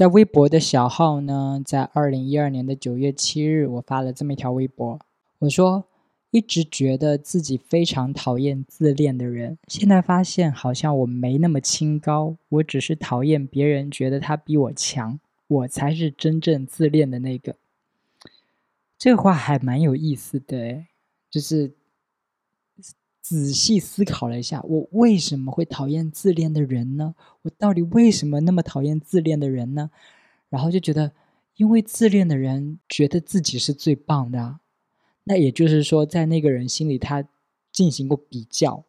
在微博的小号呢，在二零一二年的九月七日，我发了这么一条微博，我说。一直觉得自己非常讨厌自恋的人，现在发现好像我没那么清高，我只是讨厌别人觉得他比我强，我才是真正自恋的那个。这个话还蛮有意思的，就是仔细思考了一下，我为什么会讨厌自恋的人呢？我到底为什么那么讨厌自恋的人呢？然后就觉得，因为自恋的人觉得自己是最棒的。那也就是说，在那个人心里，他进行过比较，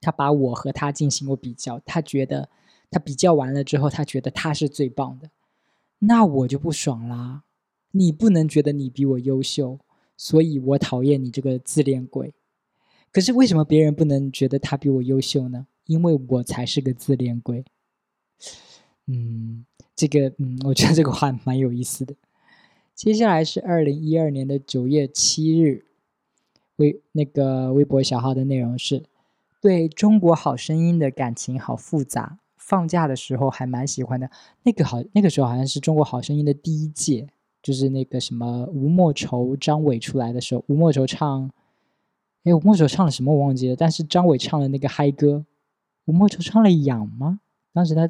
他把我和他进行过比较，他觉得他比较完了之后，他觉得他是最棒的，那我就不爽啦！你不能觉得你比我优秀，所以我讨厌你这个自恋鬼。可是为什么别人不能觉得他比我优秀呢？因为我才是个自恋鬼。嗯，这个嗯，我觉得这个话蛮有意思的。接下来是二零一二年的九月七日，微那个微博小号的内容是：对中国好声音的感情好复杂。放假的时候还蛮喜欢的，那个好那个时候好像是中国好声音的第一届，就是那个什么吴莫愁、张伟出来的时候，吴莫愁唱，哎，吴莫愁唱了什么我忘记了，但是张伟唱了那个嗨歌，吴莫愁唱了痒吗？当时他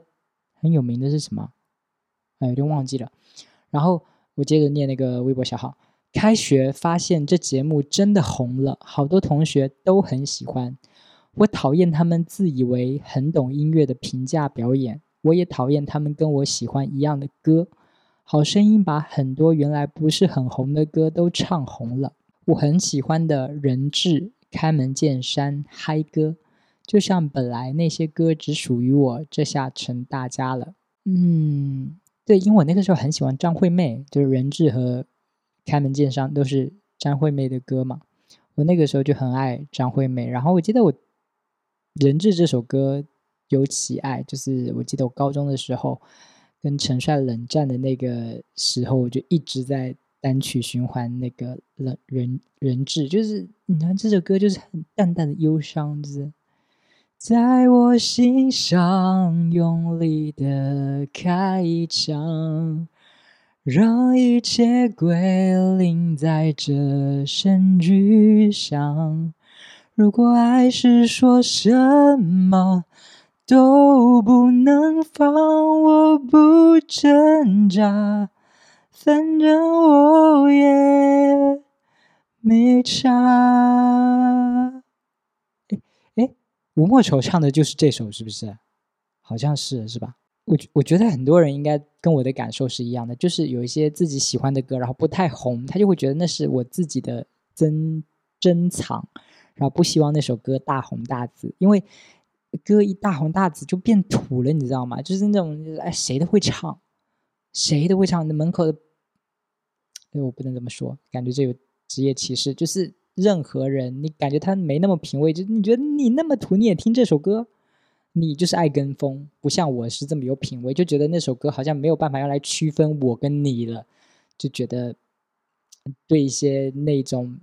很有名的是什么？哎，有点忘记了，然后。我接着念那个微博小号。开学发现这节目真的红了，好多同学都很喜欢。我讨厌他们自以为很懂音乐的评价表演，我也讨厌他们跟我喜欢一样的歌。好声音把很多原来不是很红的歌都唱红了。我很喜欢的人质、开门见山、嗨歌，就像本来那些歌只属于我，这下成大家了。嗯。对，因为我那个时候很喜欢张惠妹，就是《人质》和《开门见山》都是张惠妹的歌嘛。我那个时候就很爱张惠妹，然后我记得我《人质》这首歌尤其爱，就是我记得我高中的时候跟陈帅冷战的那个时候，我就一直在单曲循环那个《人人人质》，就是你看这首歌就是很淡淡的忧伤，就是。在我心上用力的开一枪，让一切归零在这声巨响。如果爱是说什么都不能放，我不挣扎，反正我也没差。哎哎吴莫愁唱的就是这首，是不是？好像是，是吧？我我觉得很多人应该跟我的感受是一样的，就是有一些自己喜欢的歌，然后不太红，他就会觉得那是我自己的珍珍藏，然后不希望那首歌大红大紫，因为歌一大红大紫就变土了，你知道吗？就是那种哎，谁都会唱，谁都会唱。那门口的，所以，我不能这么说，感觉这有职业歧视，就是。任何人，你感觉他没那么品味，就你觉得你那么土，你也听这首歌，你就是爱跟风，不像我是这么有品味，就觉得那首歌好像没有办法用来区分我跟你了，就觉得对一些那种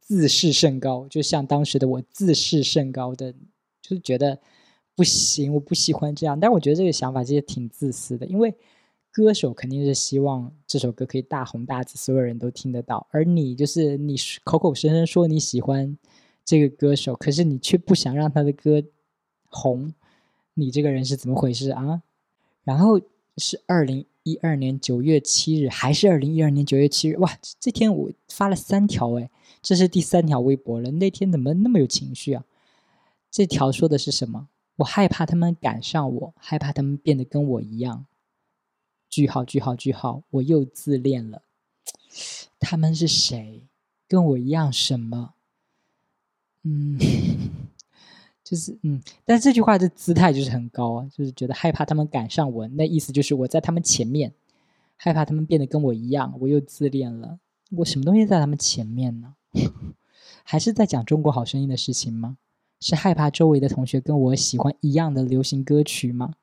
自视甚高，就像当时的我自视甚高的，就是觉得不行，我不喜欢这样。但我觉得这个想法其实挺自私的，因为。歌手肯定是希望这首歌可以大红大紫，所有人都听得到。而你就是你口口声声说你喜欢这个歌手，可是你却不想让他的歌红，你这个人是怎么回事啊？然后是二零一二年九月七日，还是二零一二年九月七日？哇，这天我发了三条哎，这是第三条微博了。那天怎么那么有情绪啊？这条说的是什么？我害怕他们赶上我，害怕他们变得跟我一样。句号句号句号，我又自恋了。他们是谁？跟我一样什么？嗯，就是嗯，但这句话的姿态就是很高啊，就是觉得害怕他们赶上我。那意思就是我在他们前面，害怕他们变得跟我一样，我又自恋了。我什么东西在他们前面呢？还是在讲中国好声音的事情吗？是害怕周围的同学跟我喜欢一样的流行歌曲吗？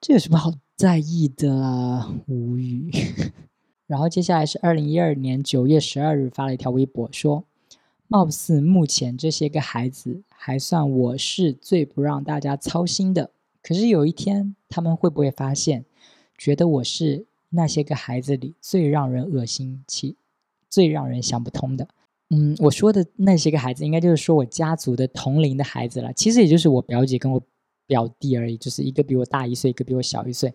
这有什么好？在意的无语，然后接下来是二零一二年九月十二日发了一条微博说：“貌似目前这些个孩子还算我是最不让大家操心的，可是有一天，他们会不会发现，觉得我是那些个孩子里最让人恶心、其最让人想不通的？嗯，我说的那些个孩子，应该就是说我家族的同龄的孩子了。其实也就是我表姐跟我表弟而已，就是一个比我大一岁，一个比我小一岁。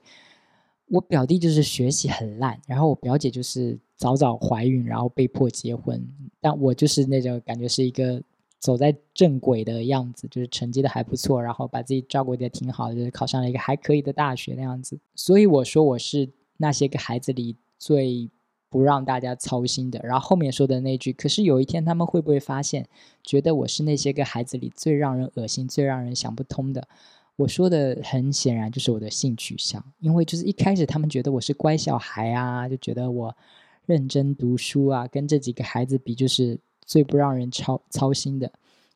我表弟就是学习很烂，然后我表姐就是早早怀孕，然后被迫结婚。但我就是那种感觉是一个走在正轨的样子，就是成绩的还不错，然后把自己照顾的挺好，就是考上了一个还可以的大学那样子。所以我说我是那些个孩子里最。不让大家操心的，然后后面说的那句，可是有一天他们会不会发现，觉得我是那些个孩子里最让人恶心、最让人想不通的？我说的很显然就是我的性取向，因为就是一开始他们觉得我是乖小孩啊，就觉得我认真读书啊，跟这几个孩子比就是最不让人操操心的。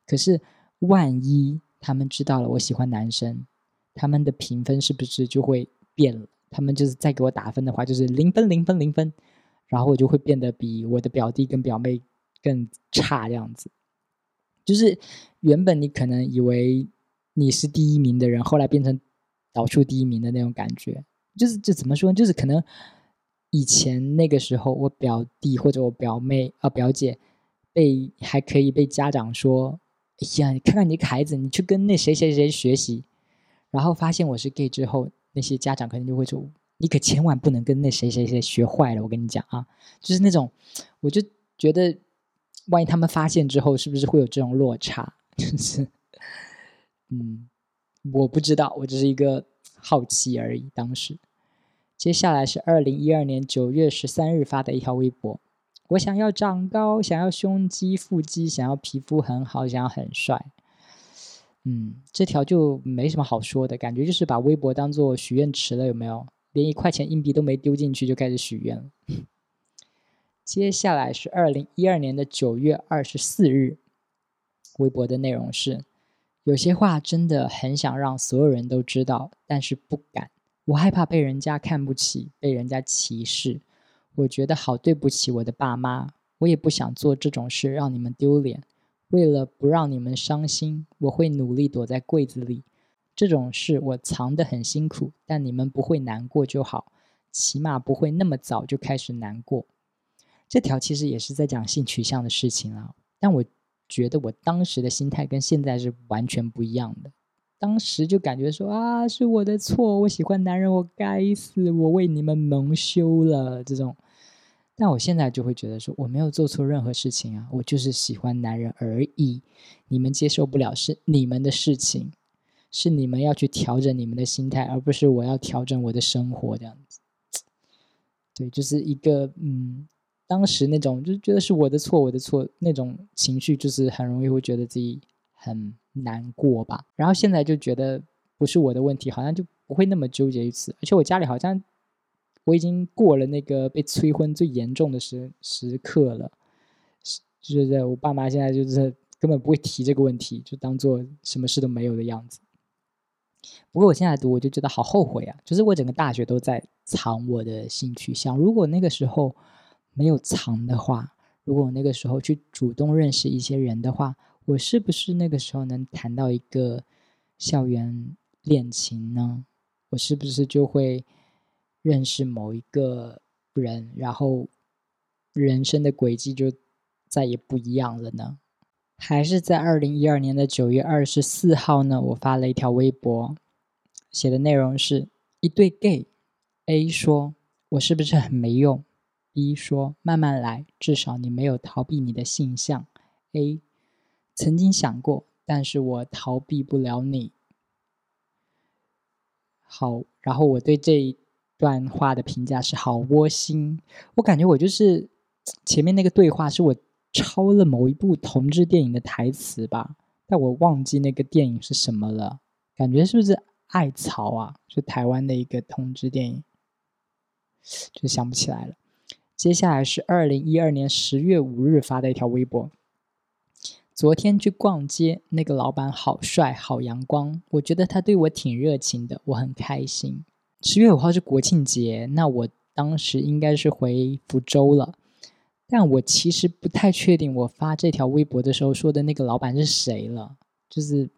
可是万一他们知道了我喜欢男生，他们的评分是不是就会变了？他们就是再给我打分的话，就是零分、零分、零分。然后我就会变得比我的表弟跟表妹更差，这样子。就是原本你可能以为你是第一名的人，后来变成倒数第一名的那种感觉。就是这怎么说？就是可能以前那个时候，我表弟或者我表妹啊表姐被还可以被家长说：“哎呀，你看看你孩子，你去跟那谁谁谁学习。”然后发现我是 gay 之后，那些家长可能就会说。你可千万不能跟那谁谁谁学坏了，我跟你讲啊，就是那种，我就觉得，万一他们发现之后，是不是会有这种落差？就是，嗯，我不知道，我只是一个好奇而已。当时，接下来是二零一二年九月十三日发的一条微博，我想要长高，想要胸肌、腹肌，想要皮肤很好，想要很帅。嗯，这条就没什么好说的，感觉就是把微博当做许愿池了，有没有？连一块钱硬币都没丢进去就开始许愿了。接下来是二零一二年的九月二十四日，微博的内容是：有些话真的很想让所有人都知道，但是不敢。我害怕被人家看不起，被人家歧视。我觉得好对不起我的爸妈，我也不想做这种事让你们丢脸。为了不让你们伤心，我会努力躲在柜子里。这种事我藏得很辛苦，但你们不会难过就好，起码不会那么早就开始难过。这条其实也是在讲性取向的事情啊，但我觉得我当时的心态跟现在是完全不一样的。当时就感觉说啊，是我的错，我喜欢男人，我该死，我为你们蒙羞了这种。但我现在就会觉得说，我没有做错任何事情啊，我就是喜欢男人而已。你们接受不了是你们的事情。是你们要去调整你们的心态，而不是我要调整我的生活这样子。对，就是一个嗯，当时那种就觉得是我的错，我的错那种情绪，就是很容易会觉得自己很难过吧。然后现在就觉得不是我的问题，好像就不会那么纠结于此。而且我家里好像我已经过了那个被催婚最严重的时时刻了，是就是在我爸妈现在就是根本不会提这个问题，就当做什么事都没有的样子。不过我现在读，我就觉得好后悔啊！就是我整个大学都在藏我的兴趣，想。如果那个时候没有藏的话，如果我那个时候去主动认识一些人的话，我是不是那个时候能谈到一个校园恋情呢？我是不是就会认识某一个人，然后人生的轨迹就再也不一样了呢？还是在二零一二年的九月二十四号呢，我发了一条微博，写的内容是一对 gay，A 说：“我是不是很没用？”B 说：“慢慢来，至少你没有逃避你的性向。”A 曾经想过，但是我逃避不了你。好，然后我对这一段话的评价是好窝心。我感觉我就是前面那个对话是我。抄了某一部同志电影的台词吧，但我忘记那个电影是什么了。感觉是不是《爱草》啊？是台湾的一个同志电影，就想不起来了。接下来是二零一二年十月五日发的一条微博：昨天去逛街，那个老板好帅，好阳光，我觉得他对我挺热情的，我很开心。十月五号是国庆节，那我当时应该是回福州了。但我其实不太确定，我发这条微博的时候说的那个老板是谁了。就是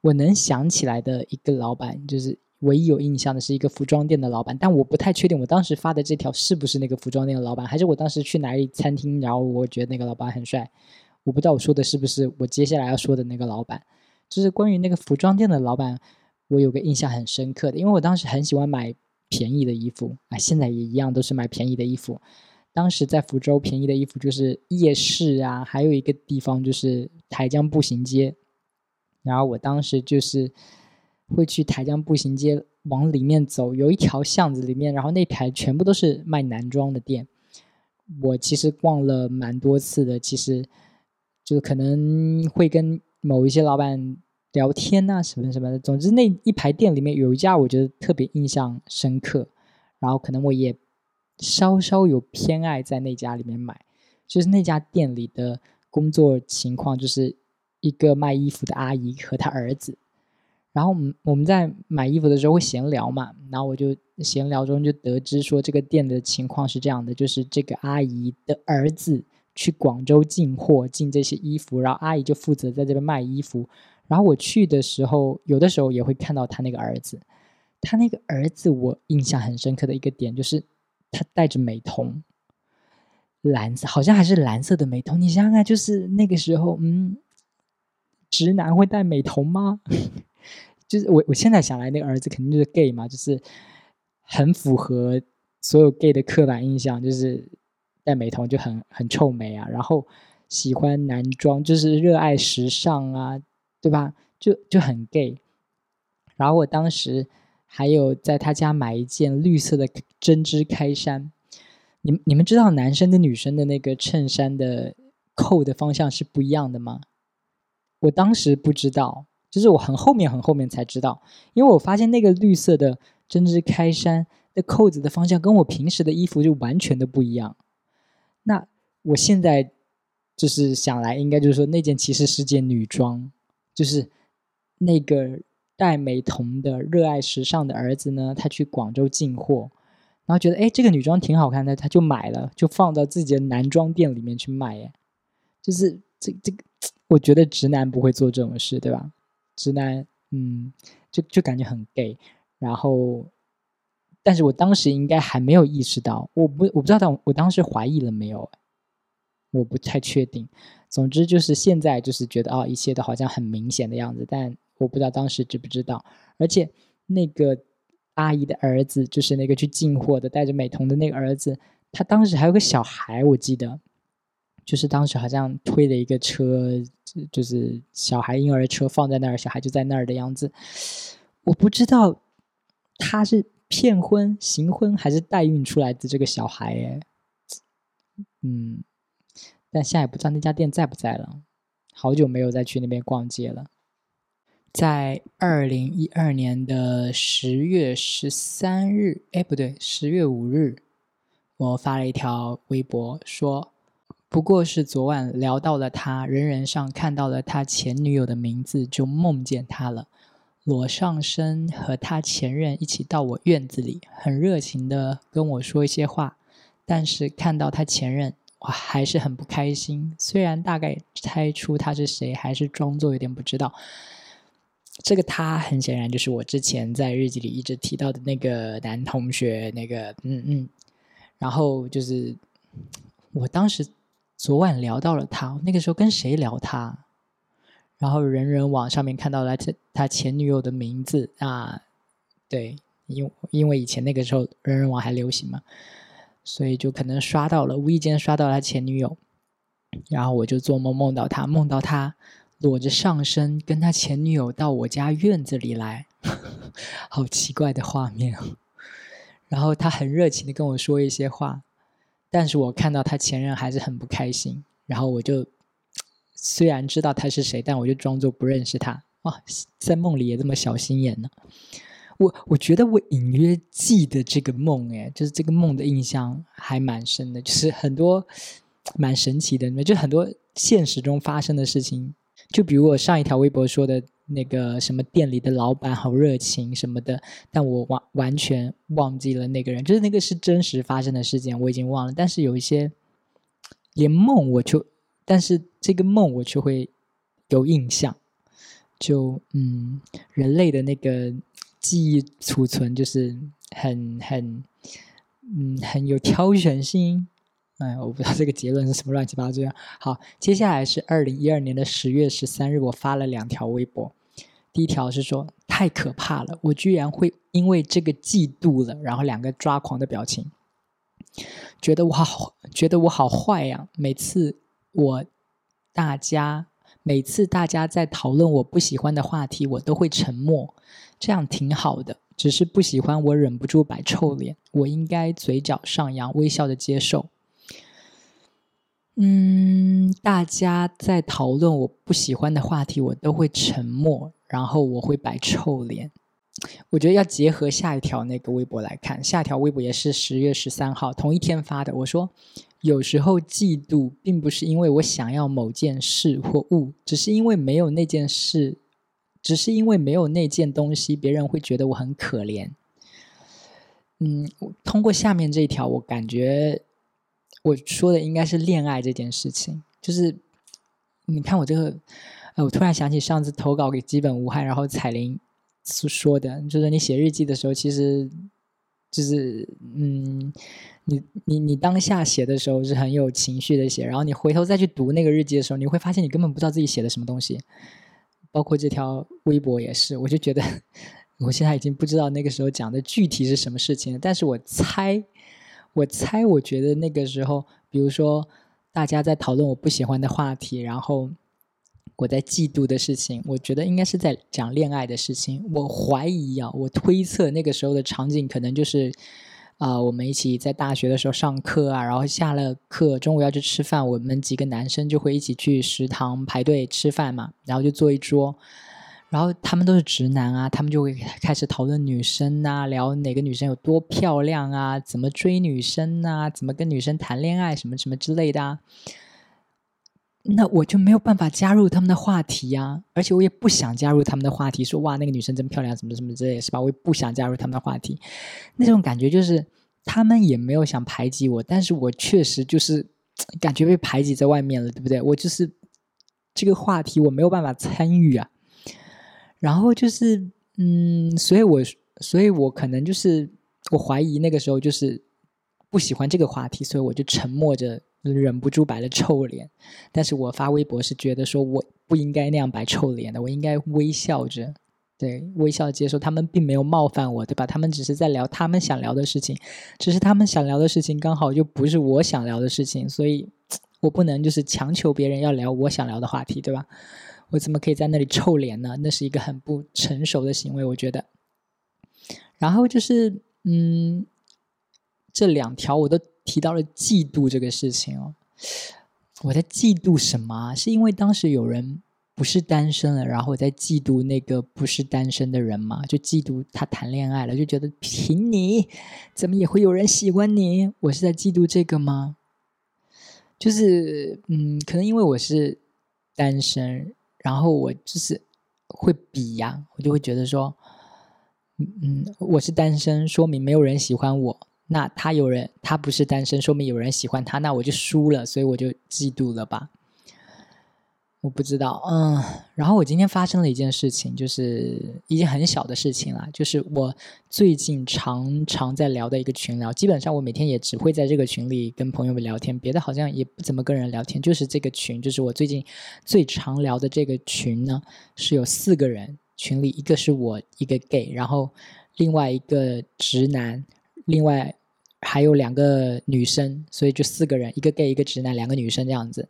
我能想起来的一个老板，就是唯一有印象的是一个服装店的老板，但我不太确定我当时发的这条是不是那个服装店的老板，还是我当时去哪里餐厅，然后我觉得那个老板很帅，我不知道我说的是不是我接下来要说的那个老板，就是关于那个服装店的老板，我有个印象很深刻的，因为我当时很喜欢买便宜的衣服啊，现在也一样都是买便宜的衣服。当时在福州便宜的衣服就是夜市啊，还有一个地方就是台江步行街。然后我当时就是会去台江步行街往里面走，有一条巷子里面，然后那排全部都是卖男装的店。我其实逛了蛮多次的，其实就可能会跟某一些老板聊天呐，什么什么的。总之那一排店里面有一家我觉得特别印象深刻，然后可能我也。稍稍有偏爱在那家里面买，就是那家店里的工作情况，就是一个卖衣服的阿姨和她儿子。然后我们我们在买衣服的时候会闲聊嘛，然后我就闲聊中就得知说这个店的情况是这样的，就是这个阿姨的儿子去广州进货进这些衣服，然后阿姨就负责在这边卖衣服。然后我去的时候，有的时候也会看到他那个儿子，他那个儿子我印象很深刻的一个点就是。他戴着美瞳，蓝色好像还是蓝色的美瞳。你想想看，就是那个时候，嗯，直男会戴美瞳吗？就是我我现在想来，那个儿子肯定就是 gay 嘛，就是很符合所有 gay 的刻板印象，就是戴美瞳就很很臭美啊，然后喜欢男装，就是热爱时尚啊，对吧？就就很 gay。然后我当时。还有在他家买一件绿色的针织开衫，你你们知道男生跟女生的那个衬衫的扣的方向是不一样的吗？我当时不知道，就是我很后面很后面才知道，因为我发现那个绿色的针织开衫的扣子的方向跟我平时的衣服就完全的不一样。那我现在就是想来，应该就是说那件其实是件女装，就是那个。戴美瞳的热爱时尚的儿子呢，他去广州进货，然后觉得哎，这个女装挺好看的，他就买了，就放到自己的男装店里面去卖。哎，就是这这个，我觉得直男不会做这种事，对吧？直男，嗯，就就感觉很 gay。然后，但是我当时应该还没有意识到，我不我不知道当我当时怀疑了没有，我不太确定。总之就是现在就是觉得啊，一切都好像很明显的样子，但。我不知道当时知不知道，而且那个阿姨的儿子，就是那个去进货的带着美瞳的那个儿子，他当时还有个小孩，我记得，就是当时好像推了一个车，就是小孩婴儿车放在那儿，小孩就在那儿的样子。我不知道他是骗婚、行婚还是代孕出来的这个小孩，哎，嗯，但现在也不知道那家店在不在了，好久没有再去那边逛街了。在二零一二年的十月十三日，哎，不对，十月五日，我发了一条微博，说，不过是昨晚聊到了他，人人上看到了他前女友的名字，就梦见他了，裸上身和他前任一起到我院子里，很热情的跟我说一些话，但是看到他前任，我还是很不开心，虽然大概猜出他是谁，还是装作有点不知道。这个他很显然就是我之前在日记里一直提到的那个男同学，那个嗯嗯，然后就是我当时昨晚聊到了他，那个时候跟谁聊他，然后人人网上面看到了他他前女友的名字啊，对，因因为以前那个时候人人网还流行嘛，所以就可能刷到了，无意间刷到了他前女友，然后我就做梦梦到他，梦到他。裸着上身跟他前女友到我家院子里来，好奇怪的画面。然后他很热情的跟我说一些话，但是我看到他前任还是很不开心。然后我就虽然知道他是谁，但我就装作不认识他。哇，在梦里也这么小心眼呢。我我觉得我隐约记得这个梦，哎，就是这个梦的印象还蛮深的，就是很多蛮神奇的，就很多现实中发生的事情。就比如我上一条微博说的那个什么店里的老板好热情什么的，但我完完全忘记了那个人，就是那个是真实发生的事件，我已经忘了。但是有一些连梦我就，但是这个梦我却会有印象，就嗯，人类的那个记忆储存就是很很嗯很有挑选性。哎，我不知道这个结论是什么乱七八糟这样。好，接下来是二零一二年的十月十三日，我发了两条微博。第一条是说太可怕了，我居然会因为这个嫉妒了，然后两个抓狂的表情，觉得我好，觉得我好坏呀。每次我大家每次大家在讨论我不喜欢的话题，我都会沉默，这样挺好的。只是不喜欢我忍不住摆臭脸，我应该嘴角上扬，微笑的接受。嗯，大家在讨论我不喜欢的话题，我都会沉默，然后我会摆臭脸。我觉得要结合下一条那个微博来看，下一条微博也是十月十三号同一天发的。我说，有时候嫉妒并不是因为我想要某件事或物，只是因为没有那件事，只是因为没有那件东西，别人会觉得我很可怜。嗯，通过下面这一条，我感觉。我说的应该是恋爱这件事情，就是你看我这个，呃，我突然想起上次投稿给基本无害，然后彩铃所说的，就是你写日记的时候，其实就是嗯，你你你当下写的时候是很有情绪的写，然后你回头再去读那个日记的时候，你会发现你根本不知道自己写的什么东西，包括这条微博也是，我就觉得 我现在已经不知道那个时候讲的具体是什么事情了，但是我猜。我猜，我觉得那个时候，比如说大家在讨论我不喜欢的话题，然后我在嫉妒的事情，我觉得应该是在讲恋爱的事情。我怀疑啊，我推测那个时候的场景可能就是啊，我们一起在大学的时候上课啊，然后下了课中午要去吃饭，我们几个男生就会一起去食堂排队吃饭嘛，然后就坐一桌。然后他们都是直男啊，他们就会开始讨论女生啊，聊哪个女生有多漂亮啊，怎么追女生啊，怎么跟女生谈恋爱什么什么之类的啊。那我就没有办法加入他们的话题呀，而且我也不想加入他们的话题，说哇那个女生真漂亮，什么什么之类，是吧？我也不想加入他们的话题。那种感觉就是他们也没有想排挤我，但是我确实就是感觉被排挤在外面了，对不对？我就是这个话题我没有办法参与啊。然后就是，嗯，所以我，所以我可能就是，我怀疑那个时候就是不喜欢这个话题，所以我就沉默着，忍不住摆了臭脸。但是我发微博是觉得说我不应该那样摆臭脸的，我应该微笑着，对，微笑接受他们并没有冒犯我，对吧？他们只是在聊他们想聊的事情，只是他们想聊的事情刚好就不是我想聊的事情，所以我不能就是强求别人要聊我想聊的话题，对吧？我怎么可以在那里臭脸呢？那是一个很不成熟的行为，我觉得。然后就是，嗯，这两条我都提到了嫉妒这个事情哦。我在嫉妒什么？是因为当时有人不是单身了，然后我在嫉妒那个不是单身的人嘛？就嫉妒他谈恋爱了，就觉得凭你怎么也会有人喜欢你？我是在嫉妒这个吗？就是，嗯，可能因为我是单身。然后我就是会比呀，我就会觉得说，嗯嗯，我是单身，说明没有人喜欢我。那他有人，他不是单身，说明有人喜欢他，那我就输了，所以我就嫉妒了吧。我不知道，嗯，然后我今天发生了一件事情，就是一件很小的事情啦，就是我最近常常在聊的一个群聊，基本上我每天也只会在这个群里跟朋友们聊天，别的好像也不怎么跟人聊天，就是这个群，就是我最近最常聊的这个群呢，是有四个人，群里一个是我一个 gay，然后另外一个直男，另外还有两个女生，所以就四个人，一个 gay，一个直男，两个女生这样子。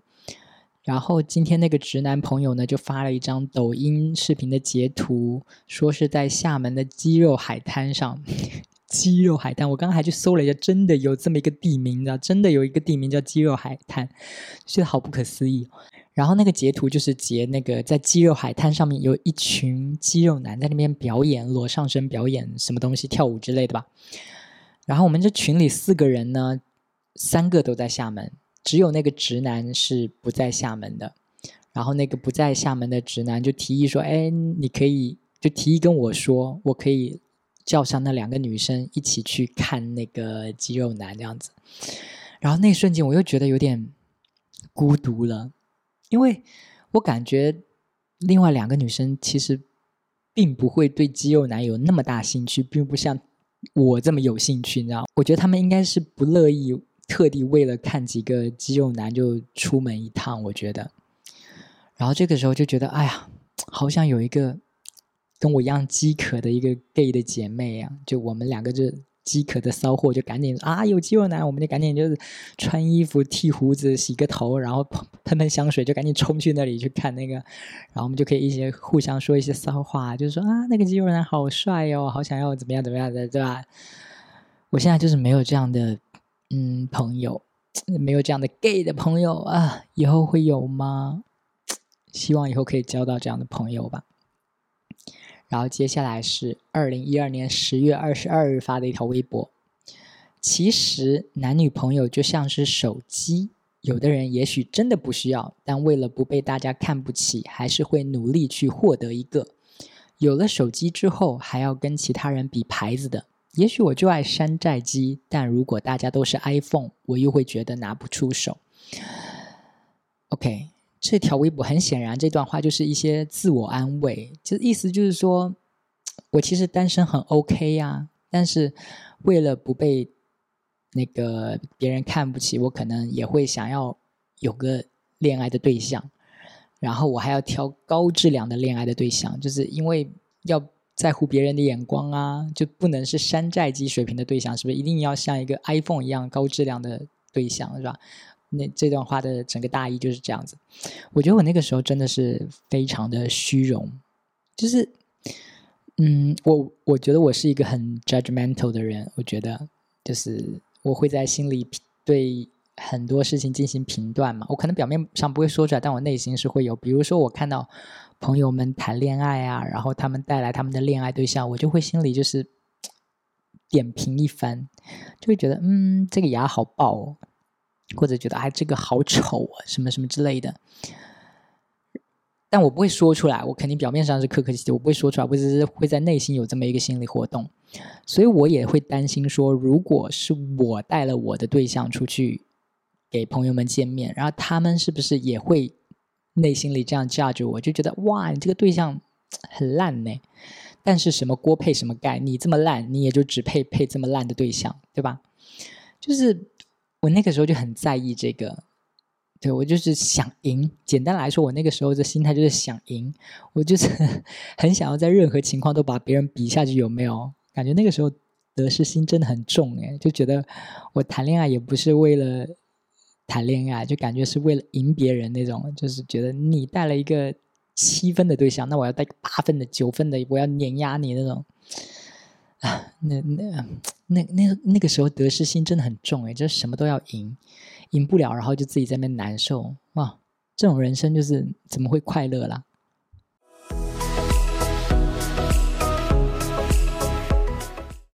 然后今天那个直男朋友呢，就发了一张抖音视频的截图，说是在厦门的鸡肉海滩上。鸡肉海滩，我刚刚还去搜了一下，真的有这么一个地名的，真的有一个地名叫鸡肉海滩，觉得好不可思议。然后那个截图就是截那个在鸡肉海滩上面有一群肌肉男在那边表演裸上身表演什么东西跳舞之类的吧。然后我们这群里四个人呢，三个都在厦门。只有那个直男是不在厦门的，然后那个不在厦门的直男就提议说：“哎，你可以就提议跟我说，我可以叫上那两个女生一起去看那个肌肉男这样子。”然后那瞬间我又觉得有点孤独了，因为我感觉另外两个女生其实并不会对肌肉男有那么大兴趣，并不像我这么有兴趣，你知道？我觉得他们应该是不乐意特地为了看几个肌肉男就出门一趟。我觉得，然后这个时候就觉得，哎呀，好想有一个跟我一样饥渴的一个 gay 的姐妹呀！就我们两个就。饥渴的骚货就赶紧啊，有肌肉男，我们就赶紧就是穿衣服、剃胡子、洗个头，然后喷喷香水，就赶紧冲去那里去看那个，然后我们就可以一些互相说一些骚话，就是说啊，那个肌肉男好帅哟，好想要怎么样怎么样的，对吧？我现在就是没有这样的嗯朋友，没有这样的 gay 的朋友啊，以后会有吗？希望以后可以交到这样的朋友吧。然后接下来是二零一二年十月二十二日发的一条微博。其实男女朋友就像是手机，有的人也许真的不需要，但为了不被大家看不起，还是会努力去获得一个。有了手机之后，还要跟其他人比牌子的。也许我就爱山寨机，但如果大家都是 iPhone，我又会觉得拿不出手。OK。这条微博很显然，这段话就是一些自我安慰，就意思就是说，我其实单身很 OK 呀，但是为了不被那个别人看不起，我可能也会想要有个恋爱的对象，然后我还要挑高质量的恋爱的对象，就是因为要在乎别人的眼光啊，就不能是山寨机水平的对象，是不是？一定要像一个 iPhone 一样高质量的对象，是吧？那这段话的整个大意就是这样子，我觉得我那个时候真的是非常的虚荣，就是，嗯，我我觉得我是一个很 judgmental 的人，我觉得就是我会在心里对很多事情进行评断嘛，我可能表面上不会说出来，但我内心是会有，比如说我看到朋友们谈恋爱啊，然后他们带来他们的恋爱对象，我就会心里就是点评一番，就会觉得嗯，这个牙好爆哦。或者觉得哎，这个好丑啊，什么什么之类的，但我不会说出来。我肯定表面上是客客气气，我不会说出来，我只是会在内心有这么一个心理活动。所以我也会担心说，如果是我带了我的对象出去给朋友们见面，然后他们是不是也会内心里这样 judge 我，就觉得哇，你这个对象很烂呢？但是什么锅配什么盖，你这么烂，你也就只配配这么烂的对象，对吧？就是。我那个时候就很在意这个，对我就是想赢。简单来说，我那个时候的心态就是想赢。我就是 很想要在任何情况都把别人比下去，有没有？感觉那个时候得失心真的很重哎，就觉得我谈恋爱也不是为了谈恋爱，就感觉是为了赢别人那种。就是觉得你带了一个七分的对象，那我要带八分的、九分的，我要碾压你那种。啊，那那那那那个时候得失心真的很重诶，就是什么都要赢，赢不了，然后就自己在那边难受哇！这种人生就是怎么会快乐啦？